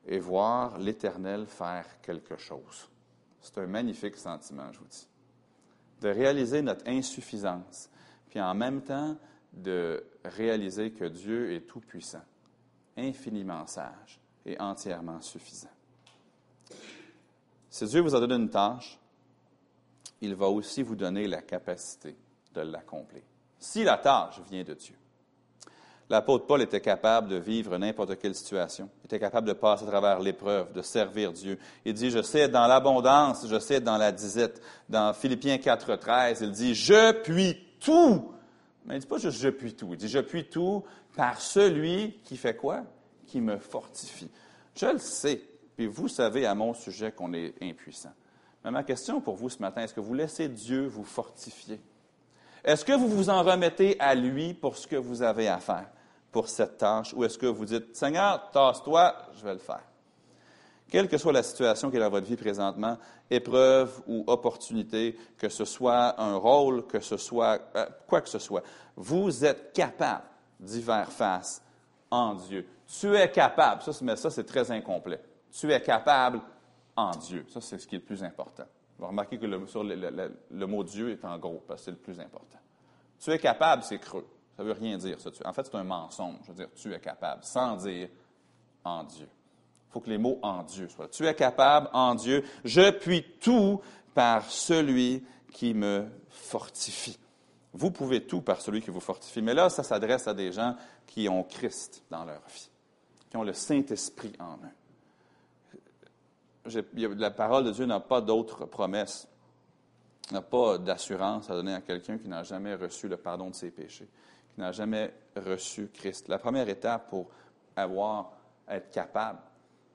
[SPEAKER 1] et voir l'Éternel faire quelque chose. C'est un magnifique sentiment, je vous dis. De réaliser notre insuffisance, puis en même temps de réaliser que Dieu est tout-puissant, infiniment sage et entièrement suffisant. Si Dieu vous a donné une tâche, il va aussi vous donner la capacité de l'accomplir. Si la tâche vient de Dieu. L'apôtre Paul était capable de vivre n'importe quelle situation. Il était capable de passer à travers l'épreuve, de servir Dieu. Il dit, je sais être dans l'abondance, je sais être dans la disette. Dans Philippiens 4.13, il dit, je puis tout. Mais il ne dit pas juste je puis tout. Il dit, je puis tout par celui qui fait quoi? Qui me fortifie. Je le sais. Puis vous savez à mon sujet qu'on est impuissant. Mais ma question pour vous ce matin, est-ce que vous laissez Dieu vous fortifier? Est-ce que vous vous en remettez à lui pour ce que vous avez à faire? pour cette tâche ou est-ce que vous dites, Seigneur, tasse-toi, je vais le faire? Quelle que soit la situation qui est dans votre vie présentement, épreuve ou opportunité, que ce soit un rôle, que ce soit euh, quoi que ce soit, vous êtes capable d'y faire face en Dieu. Tu es capable, ça, mais ça c'est très incomplet. Tu es capable en Dieu. Ça, c'est ce qui est le plus important. Vous remarquez que le, sur le mot Dieu est en gros, parce que c'est le plus important. Tu es capable, c'est creux. Ça ne veut rien dire, ça. En fait, c'est un mensonge. Je veux dire, tu es capable, sans dire en Dieu. Il faut que les mots en Dieu soient Tu es capable en Dieu. Je puis tout par celui qui me fortifie. Vous pouvez tout par celui qui vous fortifie. Mais là, ça s'adresse à des gens qui ont Christ dans leur vie, qui ont le Saint-Esprit en eux. La parole de Dieu n'a pas d'autres promesses, n'a pas d'assurance à donner à quelqu'un qui n'a jamais reçu le pardon de ses péchés qui n'a jamais reçu Christ. La première étape pour avoir, être capable,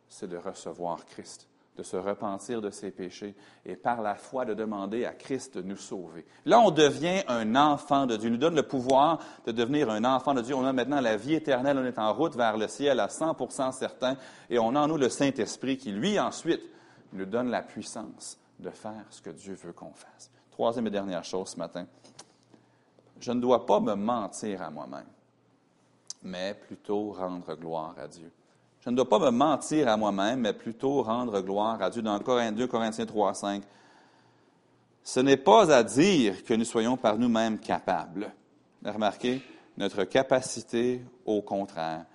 [SPEAKER 1] c'est de recevoir Christ, de se repentir de ses péchés et par la foi de demander à Christ de nous sauver. Là, on devient un enfant de Dieu. Il nous donne le pouvoir de devenir un enfant de Dieu. On a maintenant la vie éternelle. On est en route vers le ciel à 100% certain et on a en nous le Saint-Esprit qui, lui, ensuite, nous donne la puissance de faire ce que Dieu veut qu'on fasse. Troisième et dernière chose ce matin, je ne dois pas me mentir à moi-même, mais plutôt rendre gloire à Dieu. Je ne dois pas me mentir à moi-même, mais plutôt rendre gloire à Dieu. Dans 2 Corinthiens 3, 5, ce n'est pas à dire que nous soyons par nous-mêmes capables. Remarquez, notre capacité, au contraire,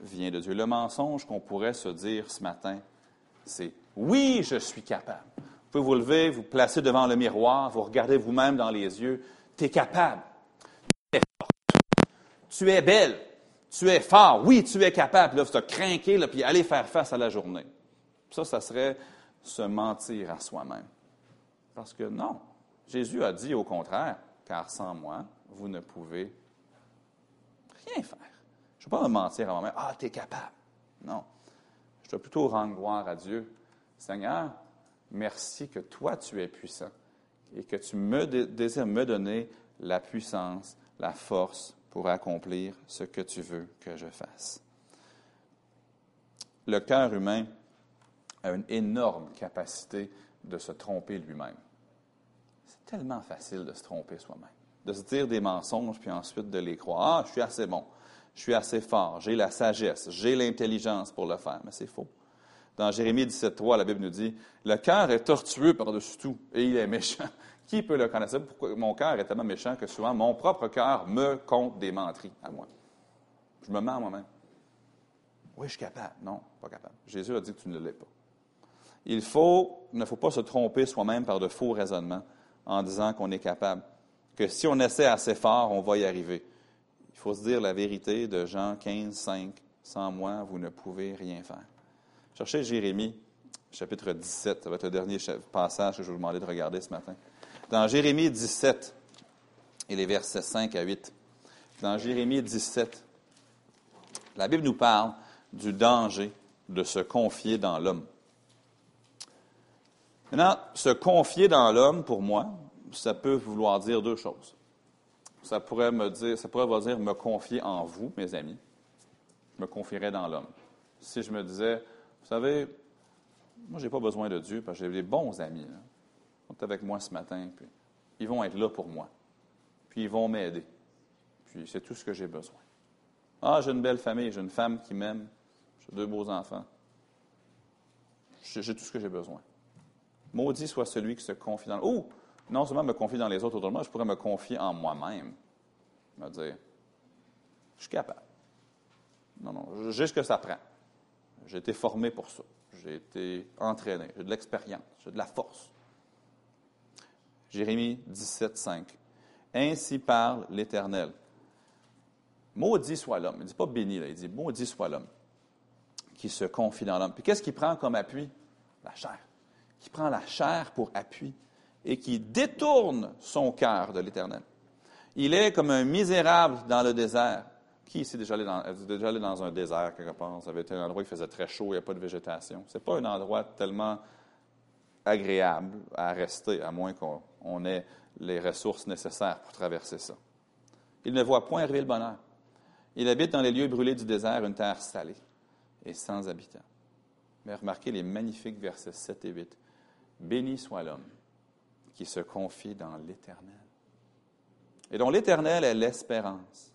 [SPEAKER 1] vient de Dieu. Le mensonge qu'on pourrait se dire ce matin, c'est oui, je suis capable. Vous pouvez vous lever, vous placer devant le miroir, vous regardez vous-même dans les yeux, tu es capable tu es belle, tu es fort, oui, tu es capable, là, te craquer, là, puis aller faire face à la journée. Ça, ça serait se mentir à soi-même. Parce que non, Jésus a dit au contraire, car sans moi, vous ne pouvez rien faire. Je ne vais pas me mentir à moi-même, ah, tu es capable. Non. Je dois plutôt rendre gloire à Dieu. Seigneur, merci que toi, tu es puissant et que tu me désires me donner la puissance, la force pour accomplir ce que tu veux que je fasse. Le cœur humain a une énorme capacité de se tromper lui-même. C'est tellement facile de se tromper soi-même, de se dire des mensonges puis ensuite de les croire. Ah, je suis assez bon, je suis assez fort, j'ai la sagesse, j'ai l'intelligence pour le faire, mais c'est faux. Dans Jérémie 17.3, la Bible nous dit, le cœur est tortueux par-dessus tout et il est méchant. Qui peut le connaître? Pourquoi mon cœur est tellement méchant que souvent mon propre cœur me compte des menteries à moi. Je me mens à moi-même. Oui, je suis capable. Non, pas capable. Jésus a dit que tu ne l'es pas. Il faut, ne faut pas se tromper soi-même par de faux raisonnements en disant qu'on est capable. Que si on essaie assez fort, on va y arriver. Il faut se dire la vérité de Jean 15, 5. Sans moi, vous ne pouvez rien faire. Cherchez Jérémie, chapitre 17. Ça va être le dernier passage que je vous demander de regarder ce matin. Dans Jérémie 17 et les versets 5 à 8. Dans Jérémie 17, la Bible nous parle du danger de se confier dans l'homme. Maintenant, se confier dans l'homme, pour moi, ça peut vouloir dire deux choses. ça pourrait me dire, ça pourrait dire me confier en vous, mes amis. Je me confierais dans l'homme. Si je me disais, vous savez, moi, je n'ai pas besoin de Dieu parce que j'ai des bons amis. Sont avec moi ce matin, puis ils vont être là pour moi. Puis ils vont m'aider. Puis c'est tout ce que j'ai besoin. Ah, j'ai une belle famille, j'ai une femme qui m'aime, j'ai deux beaux enfants. J'ai tout ce que j'ai besoin. Maudit soit celui qui se confie dans. Ou, non seulement me confie dans les autres autour de moi, je pourrais me confier en moi-même. Me dire, je suis capable. Non, non, j'ai ce que ça prend. J'ai été formé pour ça. J'ai été entraîné. J'ai de l'expérience. J'ai de la force. Jérémie 17, 5. Ainsi parle l'Éternel. Maudit soit l'homme. Il ne dit pas béni, là. il dit maudit soit l'homme qui se confie dans l'homme. Puis qu'est-ce qu'il prend comme appui? La chair. Qui prend la chair pour appui et qui détourne son cœur de l'Éternel. Il est comme un misérable dans le désert. Qui ici est déjà allé dans, un désert quelque part? Ça avait été un endroit il faisait très chaud, il n'y a pas de végétation. Ce n'est pas un endroit tellement agréable à rester, à moins qu'on ait les ressources nécessaires pour traverser ça. Il ne voit point arriver le bonheur. Il habite dans les lieux brûlés du désert, une terre salée et sans habitants. Mais remarquez les magnifiques versets 7 et 8. Béni soit l'homme qui se confie dans l'Éternel. Et dont l'Éternel est l'espérance.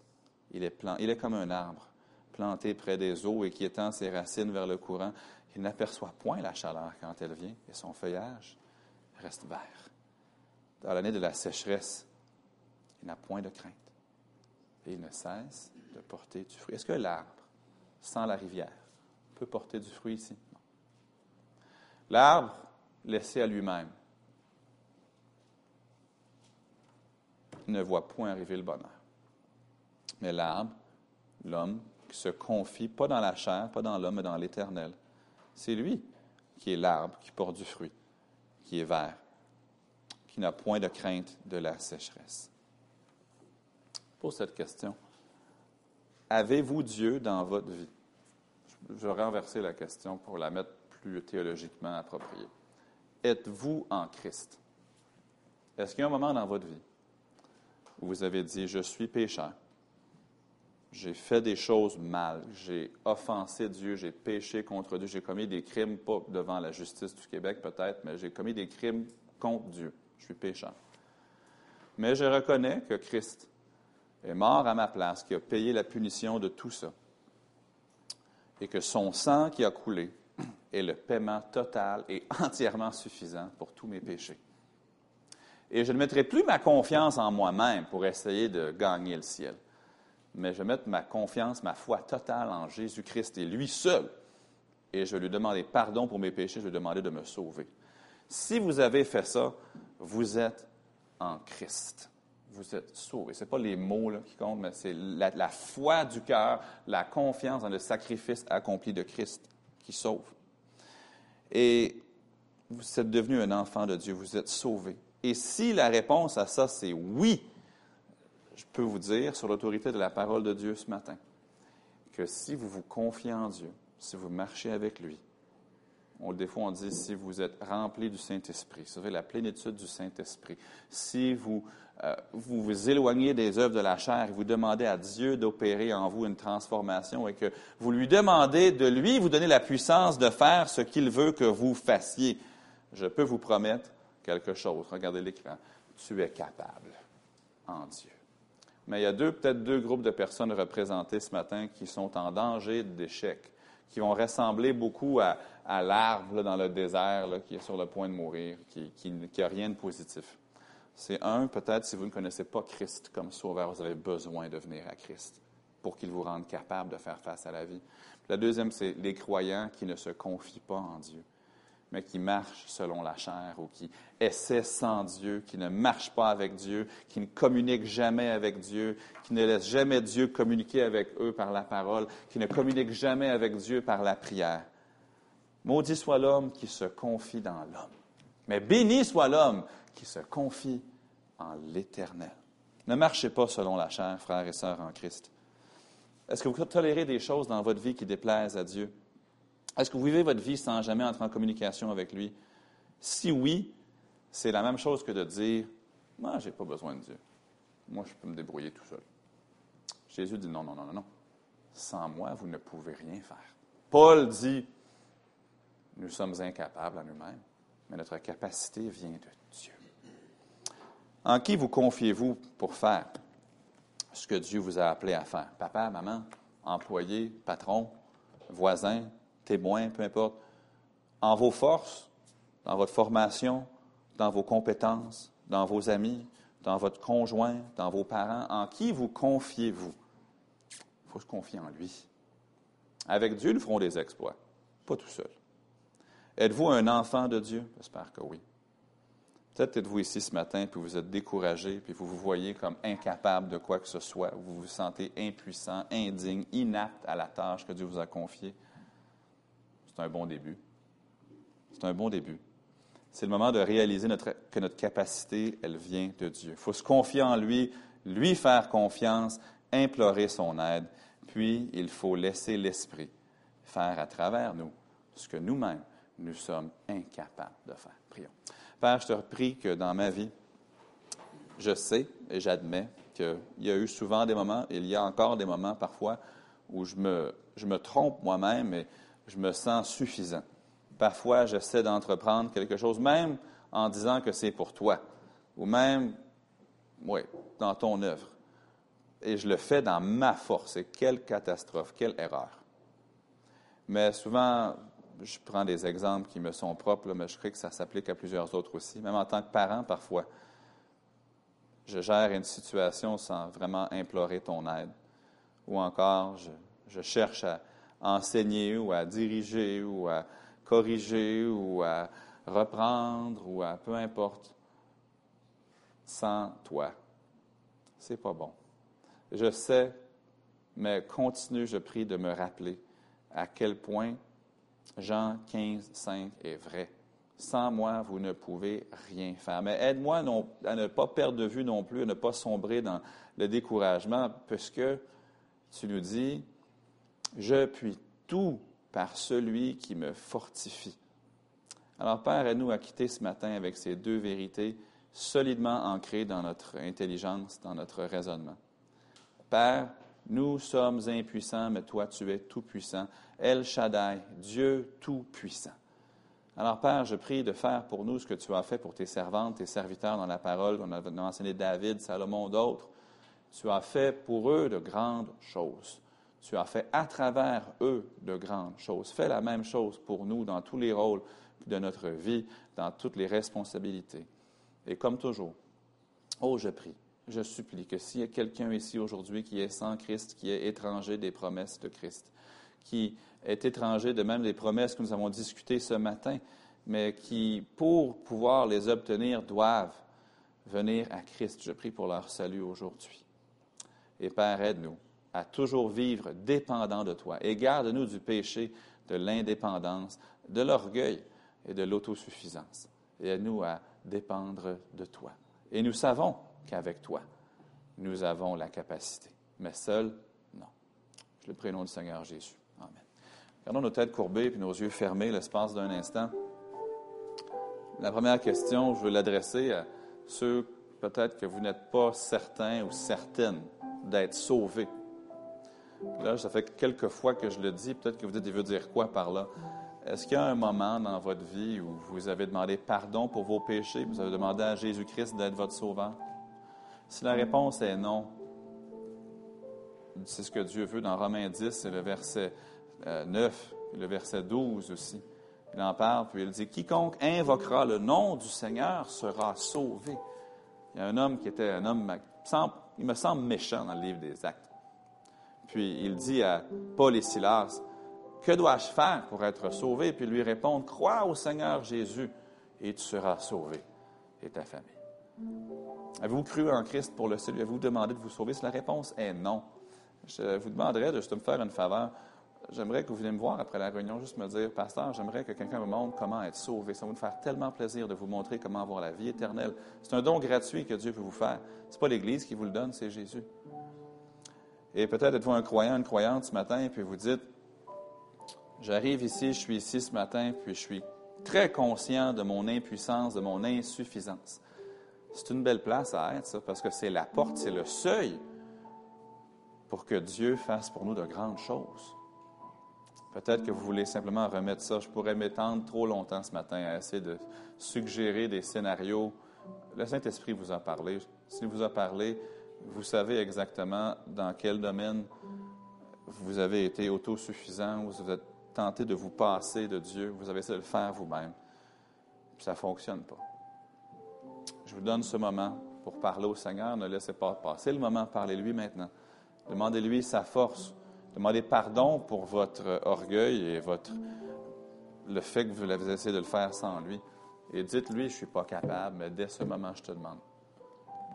[SPEAKER 1] Il est, il est comme un arbre planté près des eaux et qui étend ses racines vers le courant. Il n'aperçoit point la chaleur quand elle vient et son feuillage reste vert. Dans l'année de la sécheresse, il n'a point de crainte et il ne cesse de porter du fruit. Est-ce que l'arbre, sans la rivière, peut porter du fruit ici? Non. L'arbre, laissé à lui-même, ne voit point arriver le bonheur. Mais l'arbre, l'homme, qui se confie, pas dans la chair, pas dans l'homme, mais dans l'Éternel, c'est lui qui est l'arbre qui porte du fruit, qui est vert, qui n'a point de crainte de la sécheresse. Pour cette question, avez-vous Dieu dans votre vie? Je vais renverser la question pour la mettre plus théologiquement appropriée. Êtes-vous en Christ? Est-ce qu'il y a un moment dans votre vie où vous avez dit, je suis pécheur, j'ai fait des choses mal, j'ai offensé Dieu, j'ai péché contre Dieu, j'ai commis des crimes, pas devant la justice du Québec peut-être, mais j'ai commis des crimes contre Dieu. Je suis pécheur. Mais je reconnais que Christ est mort à ma place, qui a payé la punition de tout ça, et que son sang qui a coulé est le paiement total et entièrement suffisant pour tous mes péchés. Et je ne mettrai plus ma confiance en moi-même pour essayer de gagner le ciel, mais je vais mettre ma confiance, ma foi totale en Jésus-Christ et lui seul. Et je vais lui demander pardon pour mes péchés, je vais lui demander de me sauver. Si vous avez fait ça, vous êtes en Christ vous êtes sauvés. Ce n'est pas les mots qui comptent, mais c'est la, foi du cœur, la confiance dans le sacrifice accompli de Christ qui sauve. Et vous êtes devenu un enfant de Dieu, vous êtes sauvé. Et si la réponse à ça, c'est oui, je peux vous dire, sur l'autorité de la parole de Dieu ce matin, que si vous vous confiez en Dieu, si vous marchez avec lui, on, des fois, on dit si vous êtes rempli du Saint-Esprit, vous avez la plénitude du Saint-Esprit, si vous euh, vous vous éloignez des œuvres de la chair et vous demandez à Dieu d'opérer en vous une transformation et que vous lui demandez de lui vous donner la puissance de faire ce qu'il veut que vous fassiez, je peux vous promettre quelque chose. Regardez l'écran. Tu es capable en Dieu. Mais il y a deux, peut-être deux groupes de personnes représentées ce matin qui sont en danger d'échec, qui vont ressembler beaucoup à, l'arbre dans le désert qui est sur le point de mourir, qui n'a rien de positif. C'est un, peut-être si vous ne connaissez pas Christ comme sauveur, vous avez besoin de venir à Christ pour qu'il vous rende capable de faire face à la vie. la deuxième, c'est les croyants qui ne se confient pas en Dieu, mais qui marchent selon la chair ou qui essaient sans Dieu, qui ne marchent pas avec Dieu, qui ne communiquent jamais avec Dieu, qui ne laissent jamais Dieu communiquer avec eux par la parole, qui ne communiquent jamais avec Dieu par la prière. Maudit soit l'homme qui se confie dans l'homme. Mais béni soit l'homme qui se confie en l'Éternel. Ne marchez pas selon la chair, frères et sœurs en Christ. Est-ce que vous tolérez des choses dans votre vie qui déplaisent à Dieu? Est-ce que vous vivez votre vie sans jamais entrer en communication avec lui? Si oui, c'est la même chose que de dire Moi, je n'ai pas besoin de Dieu. moi, je peux me débrouiller tout seul. Jésus dit non, non, non, non, non. Sans moi, vous ne pouvez rien faire. Paul dit, nous sommes incapables à nous-mêmes, mais notre capacité vient de Dieu. En qui vous confiez-vous pour faire ce que Dieu vous a appelé à faire? Papa, maman, employé, patron, voisin, témoin, peu importe. En vos forces, dans votre formation, dans vos compétences, dans vos amis, dans votre conjoint, dans vos parents, en qui vous confiez-vous? Il faut se confier en lui. Avec Dieu, nous ferons des exploits, pas tout seul. Êtes-vous un enfant de Dieu? J'espère que oui. Peut-être êtes-vous ici ce matin, puis vous êtes découragé, puis vous vous voyez comme incapable de quoi que ce soit, vous vous sentez impuissant, indigne, inapte à la tâche que Dieu vous a confiée. C'est un bon début. C'est un bon début. C'est le moment de réaliser que notre capacité, elle vient de Dieu. Il faut se confier en lui, lui faire confiance, implorer son aide, puis il faut laisser l'Esprit faire à travers nous ce que nous-mêmes, nous sommes incapables de faire. Prions. Père, je te prie que dans ma vie, je sais et j'admets qu'il y a eu souvent des moments, il y a encore des moments parfois, où je me, je me trompe moi-même et je me sens suffisant. Parfois, j'essaie d'entreprendre quelque chose, même en disant que c'est pour toi, ou même, oui, dans ton œuvre. Et je le fais dans ma force. Et quelle catastrophe, quelle erreur. Mais souvent, je prends des exemples qui me sont propres, mais je crois que ça s'applique à plusieurs autres aussi. Même en tant que parent, parfois, je gère une situation sans vraiment implorer ton aide. Ou encore, je, je cherche à enseigner ou à diriger ou à corriger ou à reprendre ou à peu importe, sans toi. C'est pas bon. Je sais, mais continue, je prie, de me rappeler à quel point Jean 15, 5 est vrai. Sans moi, vous ne pouvez rien faire. Mais aide-moi à ne pas perdre de vue non plus, à ne pas sombrer dans le découragement, puisque tu nous dis, je puis tout par celui qui me fortifie. Alors, Père, aide-nous à quitter ce matin avec ces deux vérités solidement ancrées dans notre intelligence, dans notre raisonnement. Père, nous sommes impuissants, mais toi, tu es tout-puissant. El Shaddai, Dieu tout-puissant. Alors, Père, je prie de faire pour nous ce que tu as fait pour tes servantes, tes serviteurs dans la parole. On a enseigné David, Salomon, d'autres. Tu as fait pour eux de grandes choses tu as fait à travers eux de grandes choses. Fais la même chose pour nous dans tous les rôles de notre vie, dans toutes les responsabilités. Et comme toujours, oh, je prie, je supplie que s'il y a quelqu'un ici aujourd'hui qui est sans Christ, qui est étranger des promesses de Christ, qui est étranger de même des promesses que nous avons discutées ce matin, mais qui, pour pouvoir les obtenir, doivent venir à Christ. Je prie pour leur salut aujourd'hui. Et Père, aide-nous à toujours vivre dépendant de toi. Et garde-nous du péché, de l'indépendance, de l'orgueil et de l'autosuffisance. Et aide-nous à dépendre de toi. Et nous savons qu'avec toi, nous avons la capacité. Mais seul, non. Je le prie au nom du Seigneur Jésus. Amen. Gardons nos têtes courbées et nos yeux fermés l'espace d'un instant. La première question, je veux l'adresser à ceux peut-être que vous n'êtes pas certains ou certaines d'être sauvés Là, ça fait quelques fois que je le dis. Peut-être que vous dites, il veut dire quoi par là? Est-ce qu'il y a un moment dans votre vie où vous avez demandé pardon pour vos péchés, vous avez demandé à Jésus-Christ d'être votre sauveur? Si la réponse est non, c'est ce que Dieu veut dans Romains 10, c'est le verset 9, euh, et le verset 12 aussi. Il en parle, puis il dit, quiconque invoquera le nom du Seigneur sera sauvé. Il y a un homme qui était un homme, il me semble méchant dans le livre des Actes. Puis il dit à Paul et Silas, Que dois-je faire pour être sauvé? Puis lui répondre, Crois au Seigneur Jésus et tu seras sauvé et ta famille. Avez-vous cru en Christ pour le salut? Avez-vous demandé de vous sauver? Si la réponse est non, je vous demanderais de juste me faire une faveur. J'aimerais que vous veniez me voir après la réunion, juste me dire, Pasteur, j'aimerais que quelqu'un me montre comment être sauvé. Ça va nous faire tellement plaisir de vous montrer comment avoir la vie éternelle. C'est un don gratuit que Dieu peut vous faire. Ce n'est pas l'Église qui vous le donne, c'est Jésus. Et peut-être êtes-vous un croyant, une croyante ce matin, puis vous dites, j'arrive ici, je suis ici ce matin, puis je suis très conscient de mon impuissance, de mon insuffisance. C'est une belle place à être, ça, parce que c'est la porte, c'est le seuil pour que Dieu fasse pour nous de grandes choses. Peut-être que vous voulez simplement remettre ça. Je pourrais m'étendre trop longtemps ce matin à essayer de suggérer des scénarios. Le Saint-Esprit vous a parlé. S'il vous a parlé, vous savez exactement dans quel domaine vous avez été autosuffisant, vous êtes tenté de vous passer de Dieu, vous avez essayé de le faire vous-même. Ça ne fonctionne pas. Je vous donne ce moment pour parler au Seigneur. Ne laissez pas passer le moment. Parlez-lui maintenant. Demandez-lui sa force. Demandez pardon pour votre orgueil et votre, le fait que vous avez essayé de le faire sans lui. Et dites-lui, je ne suis pas capable, mais dès ce moment, je te demande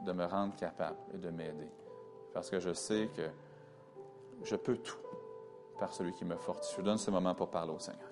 [SPEAKER 1] de me rendre capable et de m'aider. Parce que je sais que je peux tout par celui qui me fortifie. Je donne ce moment pour parler au Seigneur.